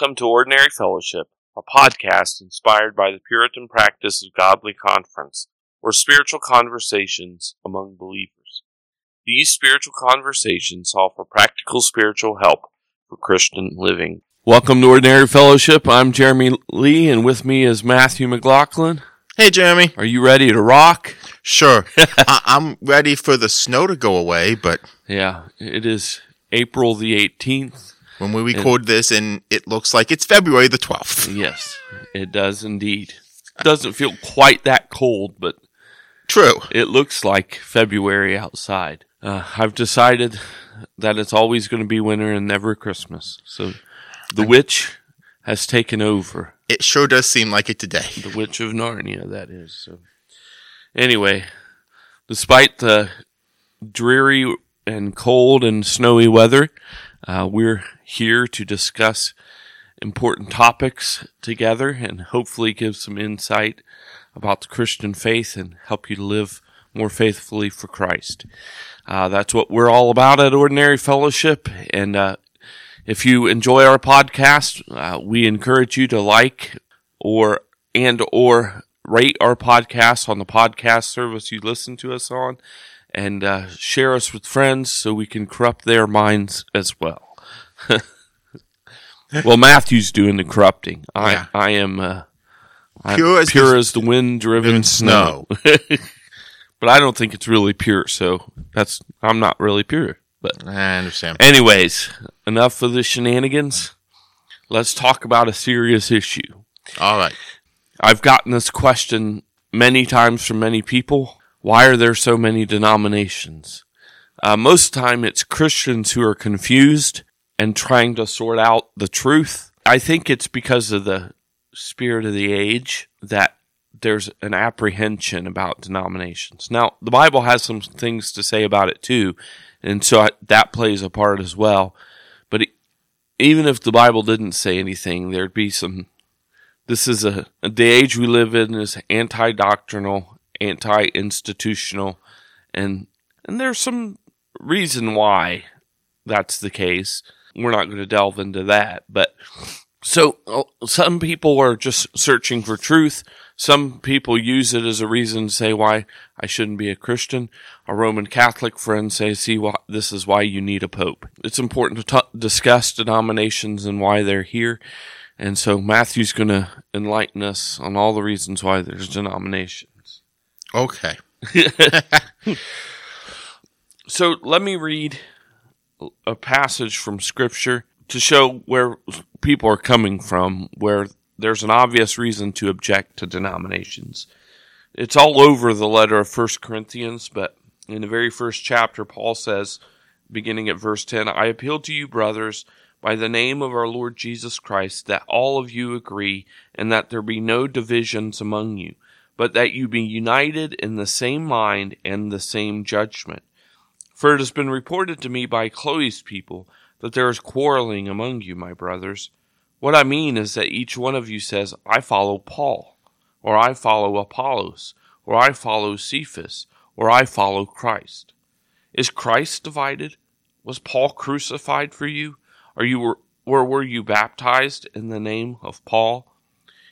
Welcome to Ordinary Fellowship, a podcast inspired by the Puritan practice of godly conference, or spiritual conversations among believers. These spiritual conversations offer practical spiritual help for Christian living. Welcome to Ordinary Fellowship. I'm Jeremy Lee, and with me is Matthew McLaughlin. Hey, Jeremy. Are you ready to rock? Sure. I- I'm ready for the snow to go away, but Yeah, it is April the 18th. When we record this and it looks like it's February the 12th. Yes, it does indeed. Doesn't feel quite that cold, but True. it looks like February outside. Uh, I've decided that it's always going to be winter and never Christmas. So the witch has taken over. It sure does seem like it today. The witch of Narnia, that is. So anyway, despite the dreary and cold and snowy weather, uh, we're here to discuss important topics together and hopefully give some insight about the Christian faith and help you to live more faithfully for Christ. Uh, that's what we're all about at Ordinary Fellowship. And uh, if you enjoy our podcast, uh, we encourage you to like or and or rate our podcast on the podcast service you listen to us on, and uh, share us with friends so we can corrupt their minds as well. well, Matthew's doing the corrupting. I Yeah. I am uh, Pure as pure the- as the wind driven driven snow. but I don't think it's really pure, so that's I'm not really pure. But I understand. anyways, enough of the shenanigans. Let's talk about a serious issue. All right. I've gotten this question many times from many people. Why are there so many denominations? Uh, most time, it's Christians who are confused and trying to sort out the truth. I think it's because of the spirit of the age that there's an apprehension about denominations. Now, the Bible has some things to say about it too, and so I, that plays a part as well. But it, even if the Bible didn't say anything, there'd be some this is a, the age we live in is anti-doctrinal, anti-institutional, and and there's some reason why that's the case. We're not going to delve into that, but so uh, some people are just searching for truth. Some people use it as a reason to say why I shouldn't be a Christian. A Roman Catholic friend says, "See, why, this is why you need a pope." It's important to t- discuss denominations and why they're here. And so Matthew's going to enlighten us on all the reasons why there's denominations. Okay. So let me read a passage from Scripture to show where people are coming from, where there's an obvious reason to object to denominations. It's all over the letter of First Corinthians, but in the very first chapter, Paul says, beginning at verse 10, I appeal to you, brothers, by the name of our Lord Jesus Christ, that all of you agree, and that there be no divisions among you, but that you be united in the same mind and the same judgment. For it has been reported to me by Chloe's people that there is quarreling among you, my brothers. What I mean is that each one of you says, I follow Paul, or I follow Apollos, or I follow Cephas, or I follow Christ. Is Christ divided? Was Paul crucified for you? Are you or were you baptized in the name of Paul?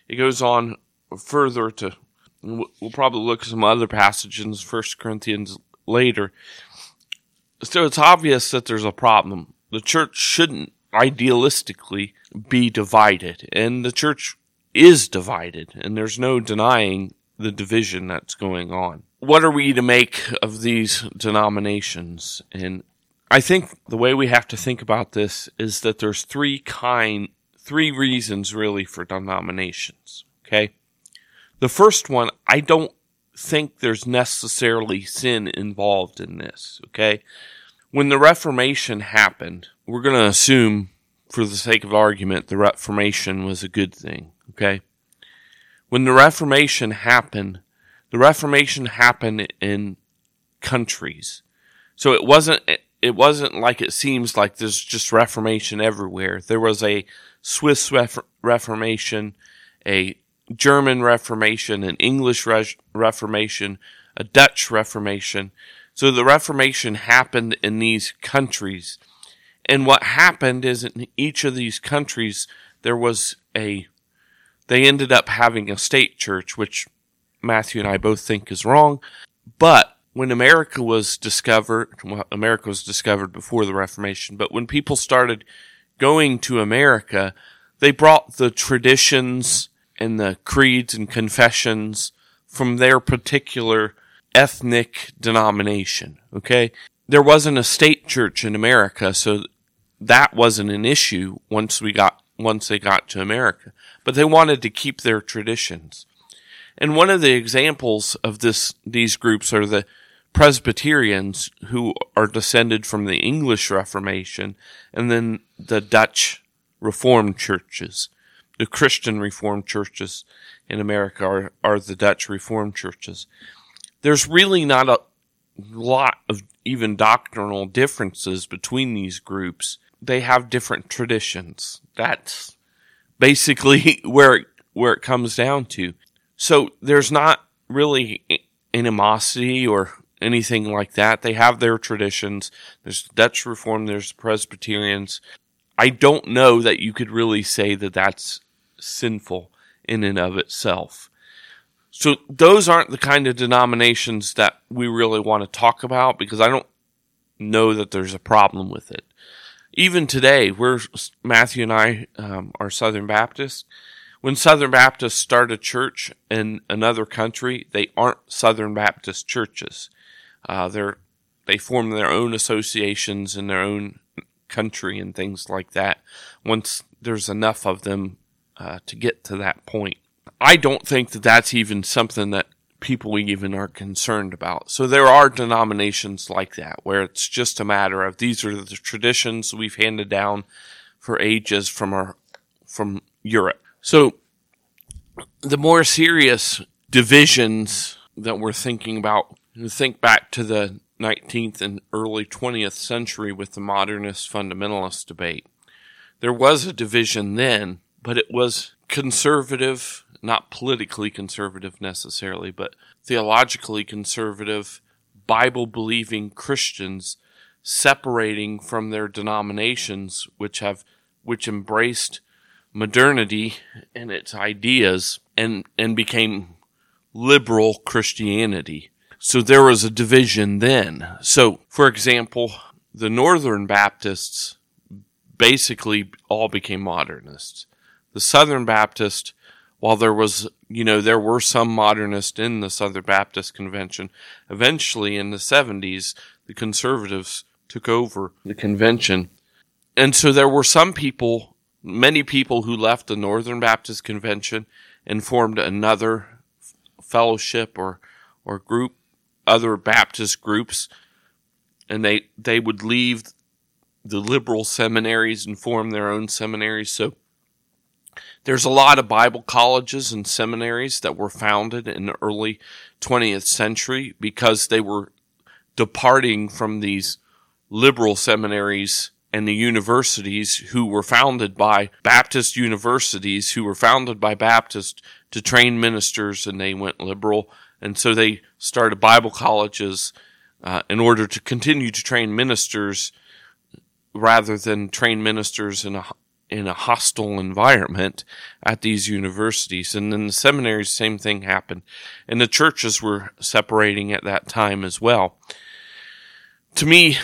It goes on further to we'll probably look at some other passages in First Corinthians later. So it's obvious that there's a problem. The church shouldn't idealistically be divided, and the church is divided, and there's no denying the division that's going on. What are we to make of these denominations? And I think the way we have to think about this is that there's three kind, three reasons really for denominations. Okay. The first one, I don't think there's necessarily sin involved in this. Okay. When the Reformation happened, we're going to assume, for the sake of argument, the Reformation was a good thing. Okay. When the Reformation happened, the Reformation happened in countries. So it wasn't, it wasn't like it seems like there's just Reformation everywhere. There was a Swiss ref- Reformation, a German Reformation, an English Re- Reformation, a Dutch Reformation. So the Reformation happened in these countries. And what happened is in each of these countries, there was a they ended up having a state church, which Matthew and I both think is wrong. But when America was discovered, well, America was discovered before the Reformation, but when people started going to America, they brought the traditions and the creeds and confessions from their particular ethnic denomination. Okay. There wasn't a state church in America, so that wasn't an issue once we got, once they got to America, but they wanted to keep their traditions. And one of the examples of this, these groups are the Presbyterians who are descended from the English Reformation and then the Dutch Reformed churches. The Christian Reformed churches in America are, are the Dutch Reformed churches. There's really not a lot of even doctrinal differences between these groups. They have different traditions. That's basically where it, where it comes down to. So there's not really animosity or anything like that. They have their traditions. There's the Dutch Reform, there's the Presbyterians. I don't know that you could really say that that's sinful in and of itself. So those aren't the kind of denominations that we really want to talk about because I don't know that there's a problem with it. Even today, we're Matthew and I um, are Southern Baptists. When Southern Baptists start a church in another country, they aren't Southern Baptist churches. Uh, they're they form their own associations in their own country and things like that. Once there's enough of them uh, to get to that point, I don't think that that's even something that people even are concerned about. So there are denominations like that where it's just a matter of these are the traditions we've handed down for ages from our from Europe. So the more serious divisions that we're thinking about think back to the 19th and early 20th century with the modernist fundamentalist debate. There was a division then, but it was conservative, not politically conservative necessarily, but theologically conservative, Bible believing Christians separating from their denominations, which have, which embraced modernity and its ideas and, and became liberal Christianity. So there was a division then. So, for example, the Northern Baptists basically all became modernists. The Southern Baptist, while there was, you know, there were some modernists in the Southern Baptist Convention, eventually in the 70s, the conservatives took over the convention. And so there were some people, many people who left the Northern Baptist Convention and formed another fellowship or, or group other Baptist groups, and they they would leave the liberal seminaries and form their own seminaries. So there's a lot of Bible colleges and seminaries that were founded in the early 20th century because they were departing from these liberal seminaries and the universities who were founded by Baptist universities who were founded by Baptists to train ministers and they went liberal. And so they started Bible colleges uh, in order to continue to train ministers rather than train ministers in a in a hostile environment at these universities. And then the seminaries, same thing happened. And the churches were separating at that time as well. To me,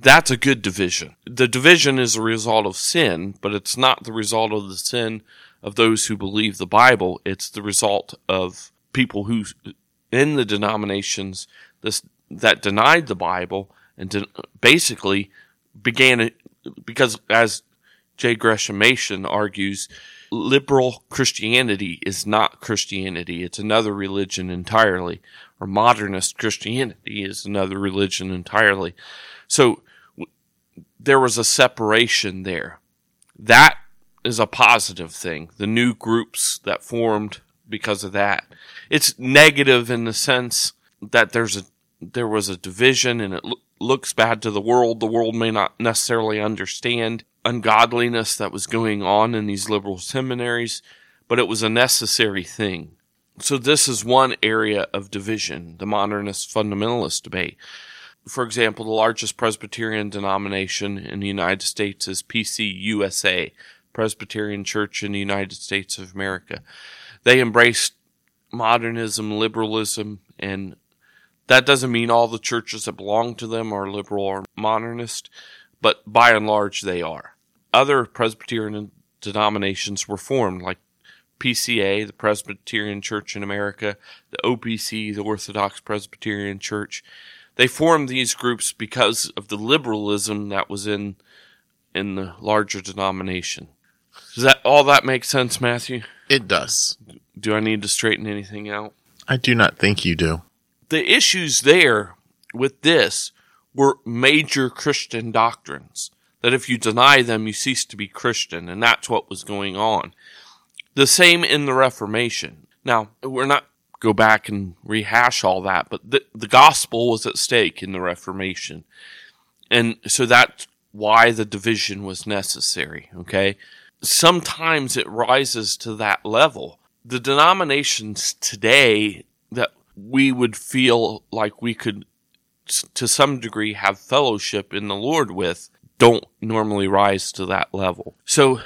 that's a good division. The division is a result of sin, but it's not the result of the sin of those who believe the Bible. It's the result of people who in the denominations this, that denied the Bible and de- basically began because as J. Gresham Machen argues, liberal Christianity is not Christianity. It's another religion entirely. Or modernist Christianity is another religion entirely. So there was a separation there. That is a positive thing. The new groups that formed because of that. It's negative in the sense that there's a there was a division and it lo- looks bad to the world. The world may not necessarily understand ungodliness that was going on in these liberal seminaries, but it was a necessary thing. So this is one area of division, the modernist fundamentalist debate. For example, the largest Presbyterian denomination in the United States is PCUSA, Presbyterian Church in the United States of America. They embraced modernism, liberalism, and that doesn't mean all the churches that belong to them are liberal or modernist, but by and large they are. Other Presbyterian denominations were formed, like PCA, the Presbyterian Church in America, the OPC, the Orthodox Presbyterian Church. They formed these groups because of the liberalism that was in in the larger denomination. Does that all that make sense, Matthew? It does. Do I need to straighten anything out? I do not think you do. The issues there with this were major Christian doctrines. That if you deny them, you cease to be Christian, and that's what was going on. The same in the Reformation. Now, we're not go back and rehash all that, but the, the gospel was at stake in the Reformation. And so that's why the division was necessary, okay? Sometimes it rises to that level. The denominations today that we would feel like we could, to some degree, have fellowship in the Lord with don't normally rise to that level. So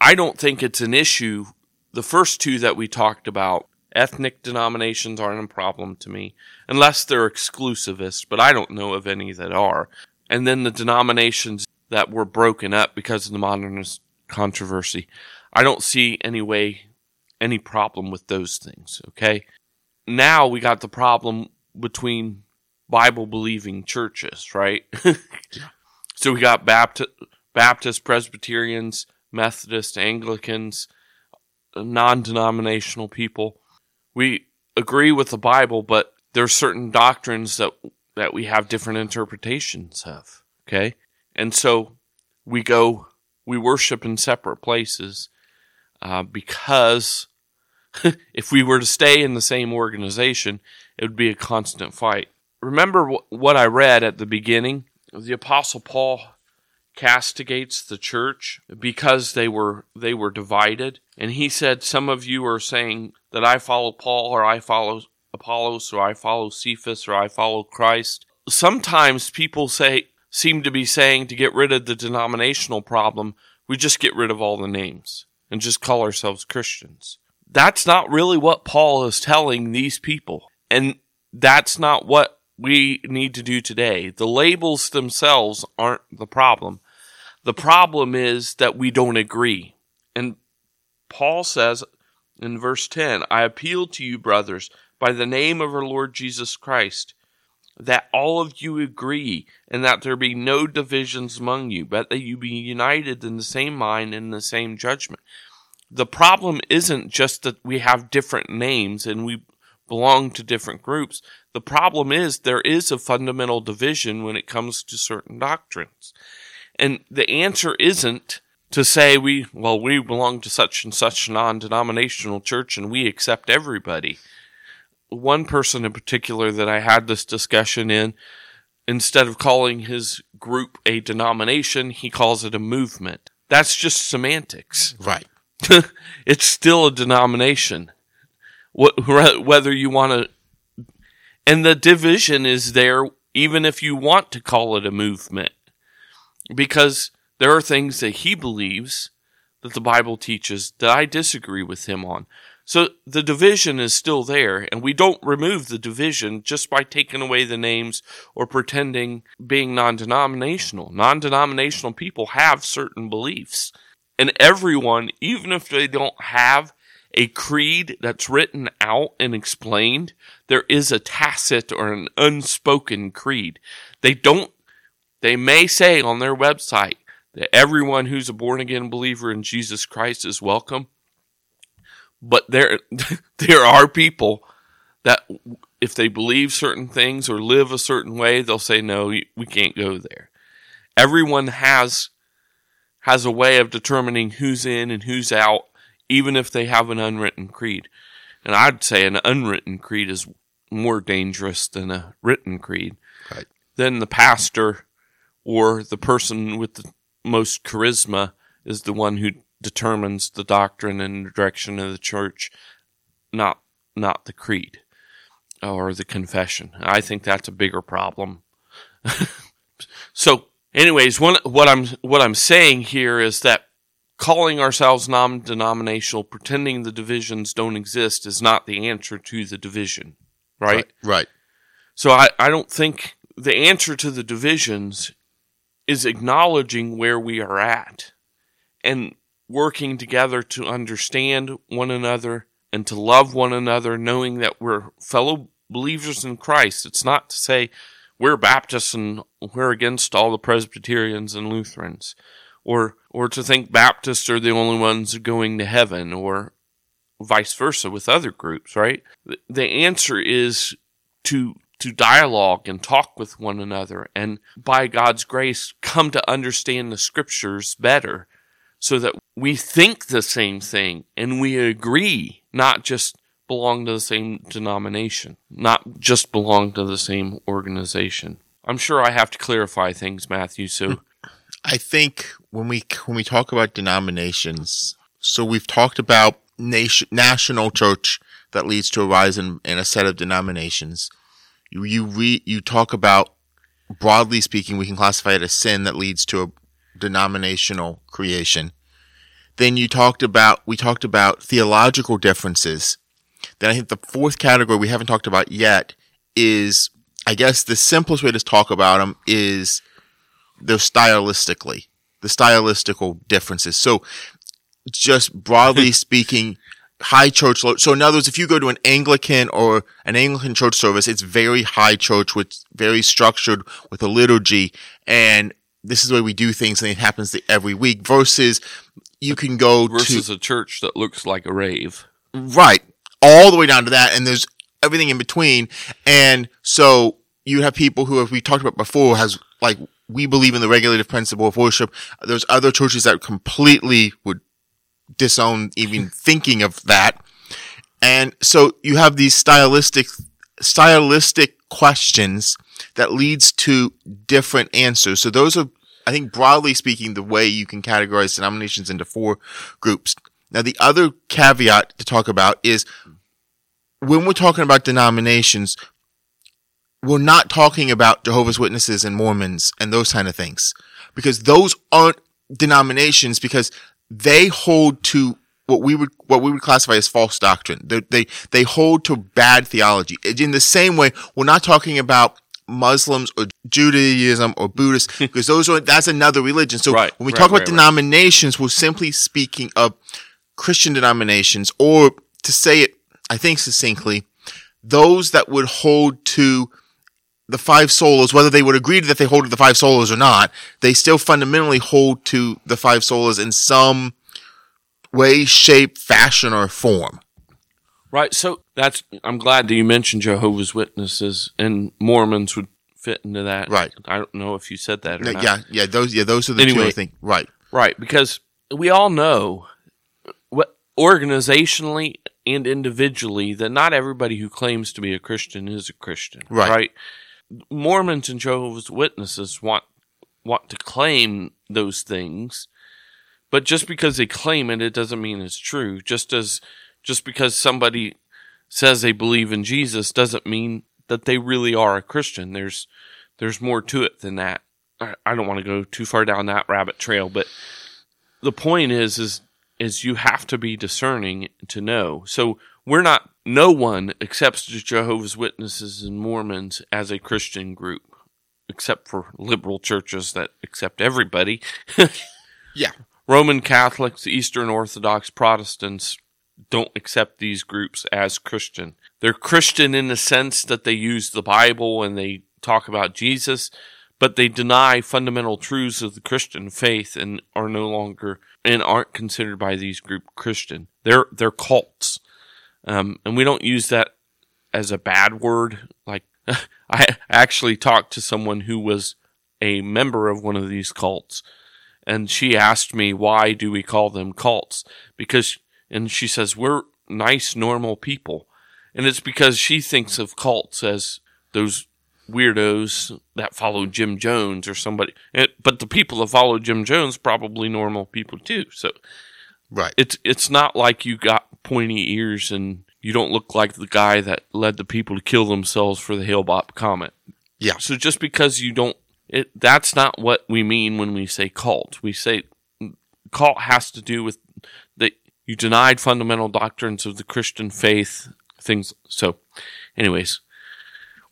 I don't think it's an issue. The first two that we talked about, ethnic denominations aren't a problem to me, unless they're exclusivist, but I don't know of any that are. And then the denominations that were broken up because of the modernist controversy, I don't see any way, any problem with those things, okay? Now we got the problem between Bible believing churches, right? So we got Baptist, Baptist, Presbyterians, Methodist, Anglicans, non-denominational people. We agree with the Bible, but there's certain doctrines that that we have different interpretations of. Okay, and so we go, we worship in separate places uh, because if we were to stay in the same organization, it would be a constant fight. Remember wh- what I read at the beginning? The apostle Paul castigates the church because they were they were divided. And he said some of you are saying that I follow Paul or I follow Apollos or I follow Cephas or I follow Christ. Sometimes people say seem to be saying to get rid of the denominational problem we just get rid of all the names and just call ourselves Christians. That's not really what Paul is telling these people. And that's not what we need to do today. The labels themselves aren't the problem. The problem is that we don't agree. And Paul says in verse 10, I appeal to you, brothers, by the name of our Lord Jesus Christ, that all of you agree and that there be no divisions among you, but that you be united in the same mind and the same judgment. The problem isn't just that we have different names and we belong to different groups. The problem is there is a fundamental division when it comes to certain doctrines. And the answer isn't to say we, well, we belong to such and such non denominational church and we accept everybody. One person in particular that I had this discussion in, instead of calling his group a denomination, he calls it a movement. That's just semantics. Right. it's still a denomination whether you want to, and the division is there even if you want to call it a movement, because there are things that he believes that the Bible teaches that I disagree with him on. So the division is still there, and we don't remove the division just by taking away the names or pretending being non denominational. Non denominational people have certain beliefs. And everyone, even if they don't have a creed that's written out and explained, there is a tacit or an unspoken creed. They don't, they may say on their website that everyone who's a born again believer in Jesus Christ is welcome. But there, there are people that if they believe certain things or live a certain way, they'll say, no, we can't go there. Everyone has, has a way of determining who's in and who's out even if they have an unwritten creed. And I'd say an unwritten creed is more dangerous than a written creed. Right. Then the pastor or the person with the most charisma is the one who determines the doctrine and the direction of the church, not not the creed or the confession. I think that's a bigger problem. so, anyways, one what I'm what I'm saying here is that calling ourselves non denominational, pretending the divisions don't exist is not the answer to the division, right? Right. right. So I, I don't think the answer to the divisions is acknowledging where we are at and working together to understand one another and to love one another, knowing that we're fellow believers in Christ. It's not to say we're Baptists and we're against all the Presbyterians and Lutherans, or or to think Baptists are the only ones going to heaven, or vice versa with other groups. Right? The answer is to to dialogue and talk with one another, and by God's grace, come to understand the Scriptures better, so that we think the same thing and we agree, not just belong to the same denomination, not just belong to the same organization. I'm sure I have to clarify things, Matthew. So I think when we when we talk about denominations, so we've talked about nation, national church that leads to a rise in, in a set of denominations. You you re, you talk about broadly speaking, we can classify it as sin that leads to a denominational creation. Then you talked about, we talked about theological differences. Then I think the fourth category we haven't talked about yet is, I guess the simplest way to talk about them is the stylistically, the stylistical differences. So just broadly speaking, high church. So in other words, if you go to an Anglican or an Anglican church service, it's very high church with very structured with a liturgy. And this is the way we do things and it happens every week versus you can go versus to a church that looks like a rave. Right. All the way down to that. And there's everything in between. And so you have people who, as we talked about before, has like, we believe in the regulative principle of worship. There's other churches that completely would disown even thinking of that. And so you have these stylistic, stylistic questions that leads to different answers. So those are I think broadly speaking, the way you can categorize denominations into four groups. Now, the other caveat to talk about is when we're talking about denominations, we're not talking about Jehovah's Witnesses and Mormons and those kind of things because those aren't denominations because they hold to what we would what we would classify as false doctrine. They they, they hold to bad theology. In the same way, we're not talking about Muslims or Judaism or Buddhist because those are that's another religion. So right, when we right, talk about right, denominations, we're simply speaking of Christian denominations, or to say it, I think succinctly, those that would hold to the five solas, whether they would agree that they hold to the five solas or not, they still fundamentally hold to the five solas in some way, shape, fashion, or form. Right. So that's I'm glad that you mentioned Jehovah's Witnesses and Mormons would fit into that. Right. I don't know if you said that or Yeah, not. yeah, yeah. Those, yeah, those are the two Anyway. I think. Right. Right, because we all know what organizationally and individually that not everybody who claims to be a Christian is a Christian. Right. Mormons and Jehovah's Witnesses want want to claim those things, but just because they claim it, it doesn't mean it's true. Just as just because somebody says they believe in Jesus doesn't mean that they really are a Christian. There's there's more to it than that. I, I don't want to go too far down that rabbit trail, but the point is is is you have to be discerning to know. So we're not no one accepts the Jehovah's Witnesses and Mormons as a Christian group, except for liberal churches that accept everybody. Yeah. Roman Catholics, Eastern Orthodox Protestants don't accept these groups as Christian. They're Christian in the sense that they use the Bible and they talk about Jesus, but they deny fundamental truths of the Christian faith and are no longer and aren't considered by these group Christian. They're they're cults, um, and we don't use that as a bad word. Like I actually talked to someone who was a member of one of these cults, and she asked me why do we call them cults because and she says we're nice normal people and it's because she thinks of cults as those weirdos that follow Jim Jones or somebody but the people that follow Jim Jones probably normal people too so Right. it's it's not like you got pointy ears and you don't look like the guy that led the people to kill themselves for the Hale-Bopp comet Yeah. so just because you don't, it that's not what we mean when we say cult. We say cult has to do with that you denied fundamental doctrines of the Christian faith, things. So, anyways,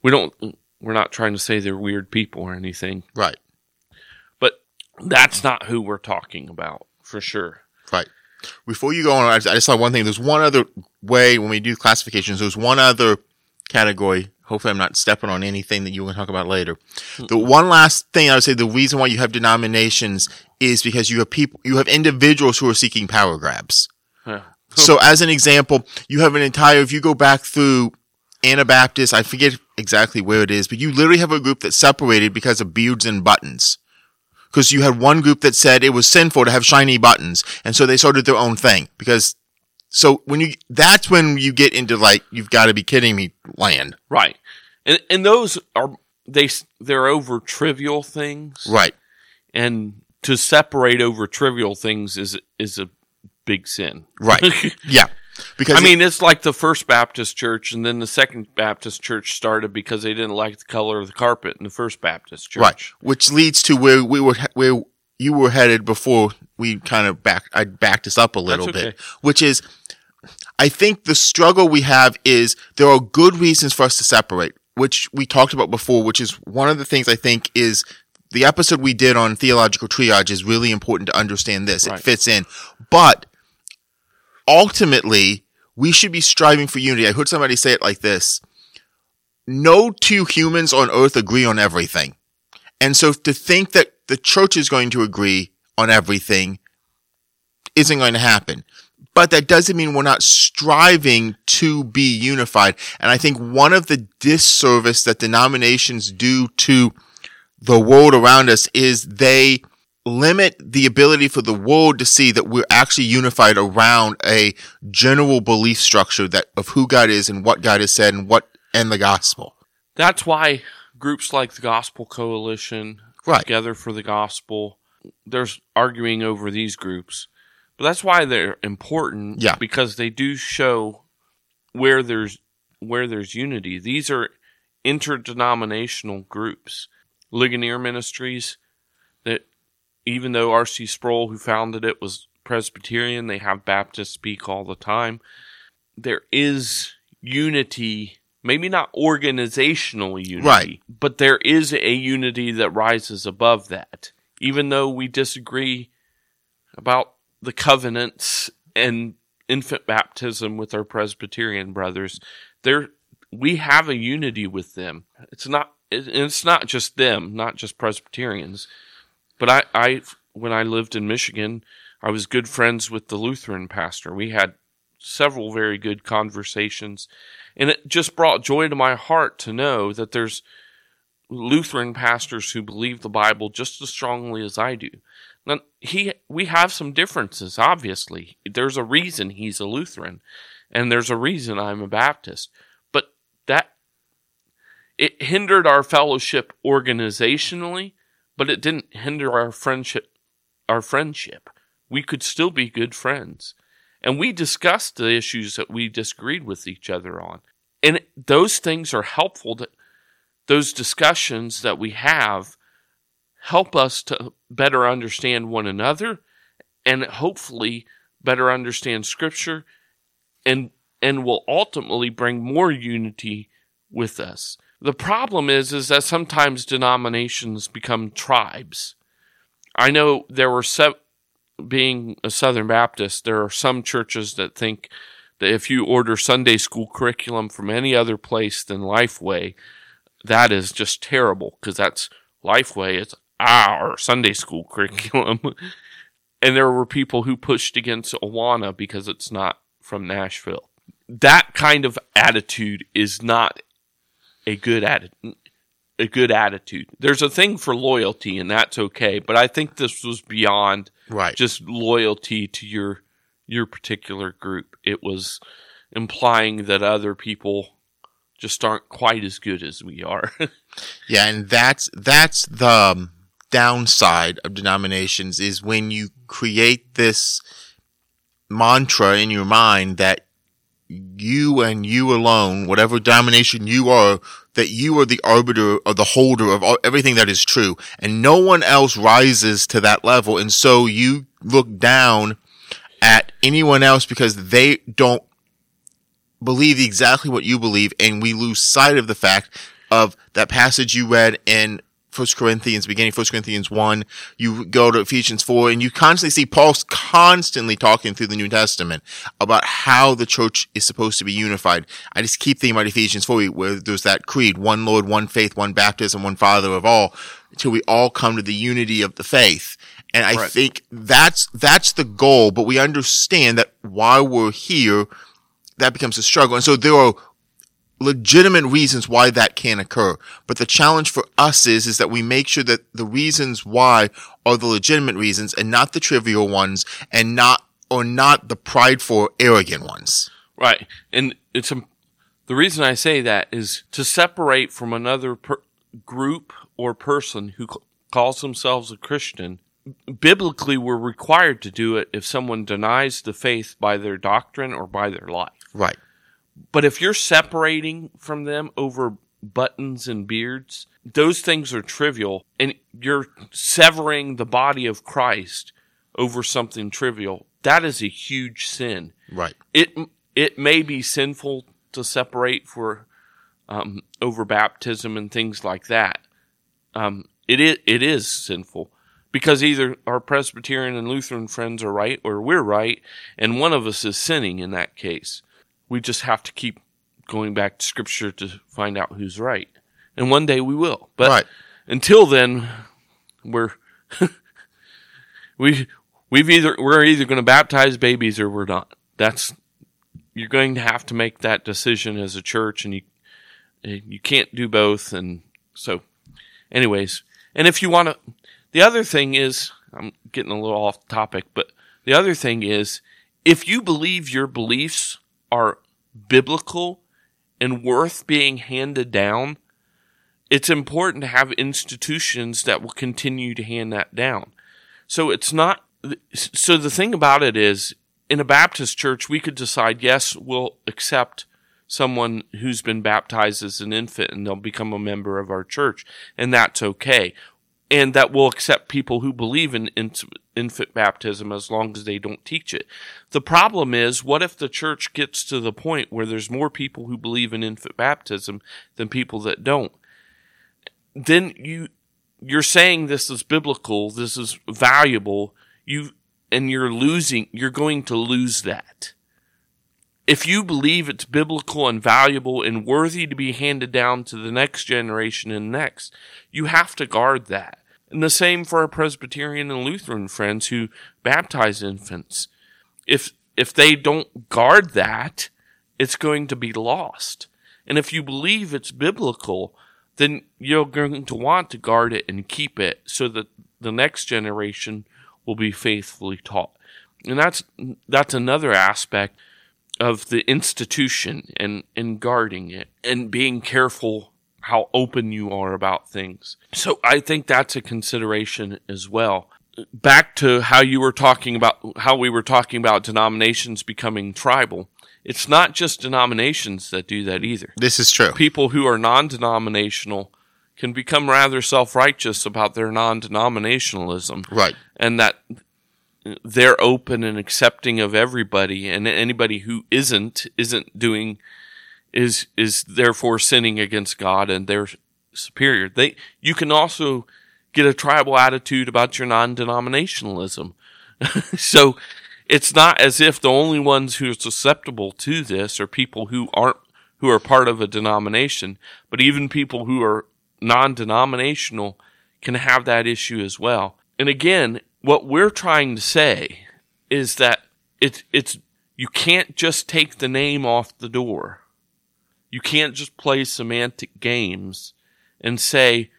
we don't. We're not trying to say they're weird people or anything, Right. but that's not who we're talking about for sure. Right. Before you go on, I just, I just saw one thing. There's one other way when we do classifications. There's one other category. Hopefully, I'm not stepping on anything that you want to talk about later. Hmm. The one last thing I would say, the reason why you have denominations is because you have people, you have individuals who are seeking power grabs. So, as an example, you have an entire. If you go back through Anabaptist, I forget exactly where it is, but you literally have a group that separated because of beards and buttons because you had one group that said it was sinful to have shiny buttons, and so they started their own thing. Because so when you that's when you get into like you've got to be kidding me land, Right. And and those are they they're over trivial things. right? And to separate over trivial things is is a big sin. Right. Yeah, because I mean, it's like the First Baptist Church and then the Second Baptist Church started because they didn't like the color of the carpet in the First Baptist Church. right, which leads to where we were where you were headed before we kind of back I backed us up a little okay. bit, which is. I think the struggle we have is there are good reasons for us to separate, which we talked about before, which is one of the things I think is the episode we did on theological triage is really important to understand this. Right. It fits in. But ultimately, we should be striving for unity. I heard somebody say it like this. No two humans on earth agree on everything. And so to think that the church is going to agree on everything isn't going to happen. But that doesn't mean we're not striving to be unified. And I think one of the disservice that denominations do to the world around us is they limit the ability for the world to see that we're actually unified around a general belief structure that of who God is and what God has said and what and the gospel. That's why groups like the Gospel Coalition, Right. Together for the Gospel, there's arguing over these groups. But that's why they're important. Yeah. Because they do show where there's where there's unity. These are interdenominational groups. Ligonier Ministries, even though R.C. Sproul, who founded it, was Presbyterian, they have Baptists speak all the time. There is unity, maybe not organizational unity, Right. but there is a unity that rises above that. Even though we disagree about the covenants and infant baptism with our Presbyterian brothers, there we have a unity with them. It's not it- it's not just them, not just Presbyterians, but I I when I lived in Michigan, I was good friends with the Lutheran pastor. We had several very good conversations, and it just brought joy to my heart to know that there's Lutheran pastors who believe the Bible just as strongly as I do. Now, he we have some differences, obviously. There's a reason he's a Lutheran, and there's a reason I'm a Baptist. But that it hindered our fellowship organizationally, but it didn't hinder our friendship our friendship. We could still be good friends. And we discussed the issues that we disagreed with each other on. And those things are helpful to those discussions that we have help us to better understand one another and hopefully better understand scripture and and will ultimately bring more unity with us. The problem is is that sometimes denominations become tribes. I know there were se- being a Southern Baptist, there are some churches that think that if you order Sunday school curriculum from any other place than Lifeway, that is just terrible because that's Lifeway. It's our Sunday school curriculum. and there were people who pushed against Awana because it's not from Nashville. That kind of attitude is not a good attitude. A good attitude. There's a thing for loyalty, and that's okay. But I think this was beyond Right. just loyalty to your your particular group. It was implying that other people just aren't quite as good as we are. Yeah, and that's that's the um, downside of denominations is when you create this mantra in your mind that you and you alone, whatever domination you are, that you are the arbiter or the holder of all, everything that is true. And no one else rises to that level. And so you look down at anyone else because they don't believe exactly what you believe. And we lose sight of the fact of that passage you read in First Corinthians, beginning First Corinthians one, you go to Ephesians four, and you constantly see Paul's constantly talking through the New Testament about how the church is supposed to be unified. I just keep thinking about Ephesians four, where there's that creed: one Lord, one faith, one baptism, one Father of all, until we all come to the unity of the faith. And I Right. think that's that's the goal. But we understand that while we're here, that becomes a struggle. And so there are legitimate reasons why that can occur. But the challenge for us is, is that we make sure that the reasons why are the legitimate reasons and not the trivial ones and not, or not the prideful, arrogant ones. Right. And it's a, the reason I say that is to separate from another per, group or person who calls themselves a Christian. Biblically, we're required to do it if someone denies the faith by their doctrine or by their life. Right. But if you're separating from them over buttons and beards, those things are trivial, and you're severing the body of Christ over something trivial. That is a huge sin. Right. It it may be sinful to separate for um, over baptism and things like that. Um, it is it is sinful because either our Presbyterian and Lutheran friends are right or we're right, and one of us is sinning in that case. We just have to keep going back to Scripture to find out who's right, and one day we will. But Right. until then, we're we we've either we're either going to baptize babies or we're not. That's you're going to have to make that decision as a church, and you you can't do both. And so, anyways, and if you want to, the other thing is, I'm getting a little off topic, but the other thing is, if you believe your beliefs are biblical and worth being handed down, it's important to have institutions that will continue to hand that down. So it's not, so the thing about it is, in a Baptist church, we could decide, yes, we'll accept someone who's been baptized as an infant and they'll become a member of our church, and that's okay. And that we'll accept people who believe in in- infant baptism as long as they don't teach it. The problem is, what if the church gets to the point where there's more people who believe in infant baptism than people that don't? Then you you're saying this is biblical, this is valuable, you and you're losing you're going to lose that. If you believe it's biblical and valuable and worthy to be handed down to the next generation and next, you have to guard that. And the same for our Presbyterian and Lutheran friends who baptize infants. If if they don't guard that, it's going to be lost. And if you believe it's biblical, then you're going to want to guard it and keep it so that the next generation will be faithfully taught. And that's that's another aspect of the institution and, and guarding it and being careful how open you are about things. So I think that's a consideration as well. Back to how you were talking about how we were talking about denominations becoming tribal. It's not just denominations that do that either This is true. people who are non denominational can become rather self righteous about their non denominationalism Right. and that they're open and accepting of everybody and anybody who isn't isn't doing is is therefore sinning against God and they're superior. They you can also get a tribal attitude about your non-denominationalism. so it's not as if the only ones who are susceptible to this are people who aren't who are part of a denomination, but even people who are non-denominational can have that issue as well. And again, what we're trying to say is that it's it's you can't just take the name off the door. You can't just play semantic games and say,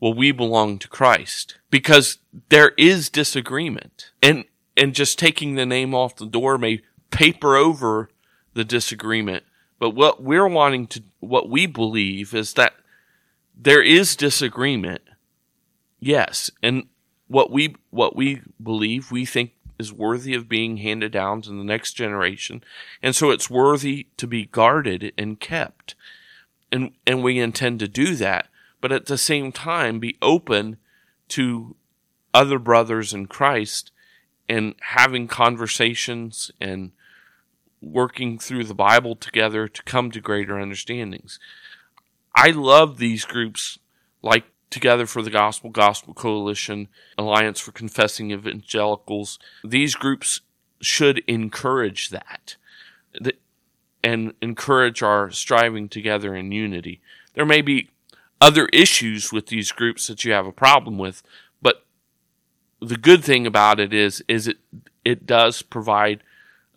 well, we belong to Christ because there is disagreement and, and just taking the name off the door may paper over the disagreement. But what we're wanting to, what we believe is that there is disagreement. Yes. And what we, what we believe, we think is worthy of being handed down to the next generation. And so it's worthy to be guarded and kept. And, and we intend to do that, but at the same time be open to other brothers in Christ and having conversations and working through the Bible together to come to greater understandings. I love these groups like Together for the Gospel, Gospel Coalition, Alliance for Confessing Evangelicals. These groups should encourage that and encourage our striving together in unity. There may be other issues with these groups that you have a problem with, but the good thing about it is is it it does provide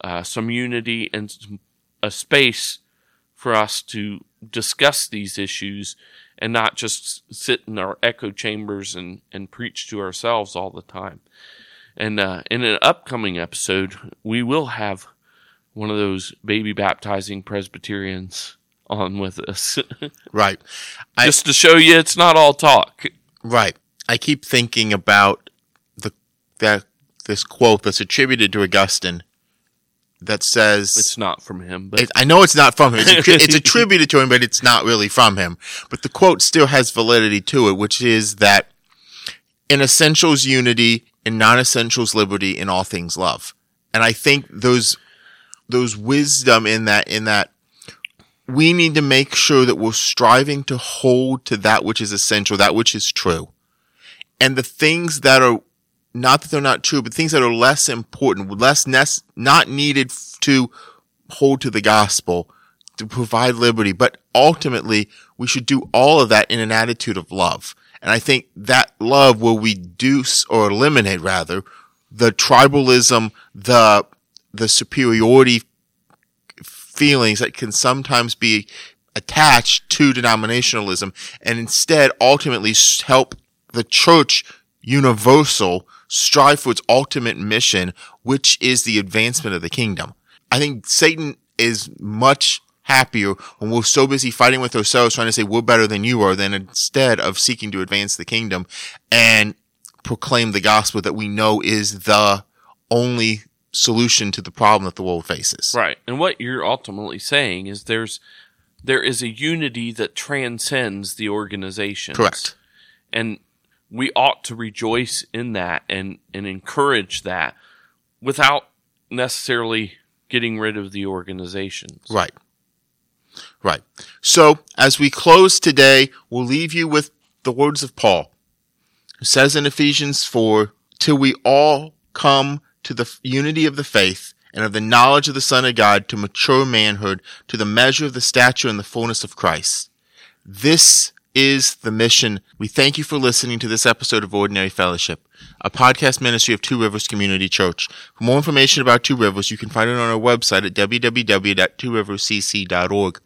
uh, some unity and some, a space for us to discuss these issues and not just sit in our echo chambers and, and preach to ourselves all the time. And uh, in an upcoming episode, we will have one of those baby baptizing Presbyterians on with us. right. I, just to show you it's not all talk. Right. I keep thinking about the that this quote that's attributed to Augustine that says it's not from him. But it, I know it's not from him. It's, it's, attributed to him, but it's not really from him. But the quote still has validity to it, which is that in essentials unity, in non-essentials liberty, in all things love. And I think those those wisdom in that in that we need to make sure that we're striving to hold to that which is essential, that which is true. And the things that are not that they're not true, but things that are less important, less nec- not needed to hold to the gospel, to provide liberty. But ultimately, we should do all of that in an attitude of love. And I think that love will reduce or eliminate rather the tribalism, the, the superiority feelings that can sometimes be attached to denominationalism and instead ultimately help the church universal strive for its ultimate mission, which is the advancement of the kingdom. I think Satan is much happier when we're so busy fighting with ourselves, trying to say we're better than you are, than instead of seeking to advance the kingdom and proclaim the gospel that we know is the only solution to the problem that the world faces. Right. And what you're ultimately saying is there's there is a unity that transcends the organization. Correct. And we ought to rejoice in that and, and encourage that without necessarily getting rid of the organizations. Right. Right. So as we close today, we'll leave you with the words of Paul, who says in Ephesians 4, till we all come to the unity of the faith and of the knowledge of the Son of God to mature manhood, to the measure of the stature and the fullness of Christ. This is the mission. We thank you for listening to this episode of Ordinary Fellowship, a podcast ministry of Two Rivers Community Church. For more information about Two Rivers, you can find it on our website at www.tworiverscc.org.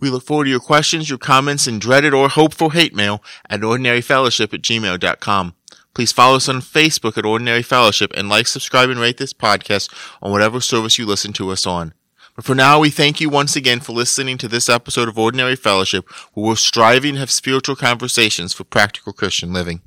We look forward to your questions, your comments, and dreaded or hopeful hate mail at ordinaryfellowship at gmail.com. Please follow us on Facebook at Ordinary Fellowship and like, subscribe, and rate this podcast on whatever service you listen to us on. But for now, we thank you once again for listening to this episode of Ordinary Fellowship, where we're striving to have spiritual conversations for practical Christian living.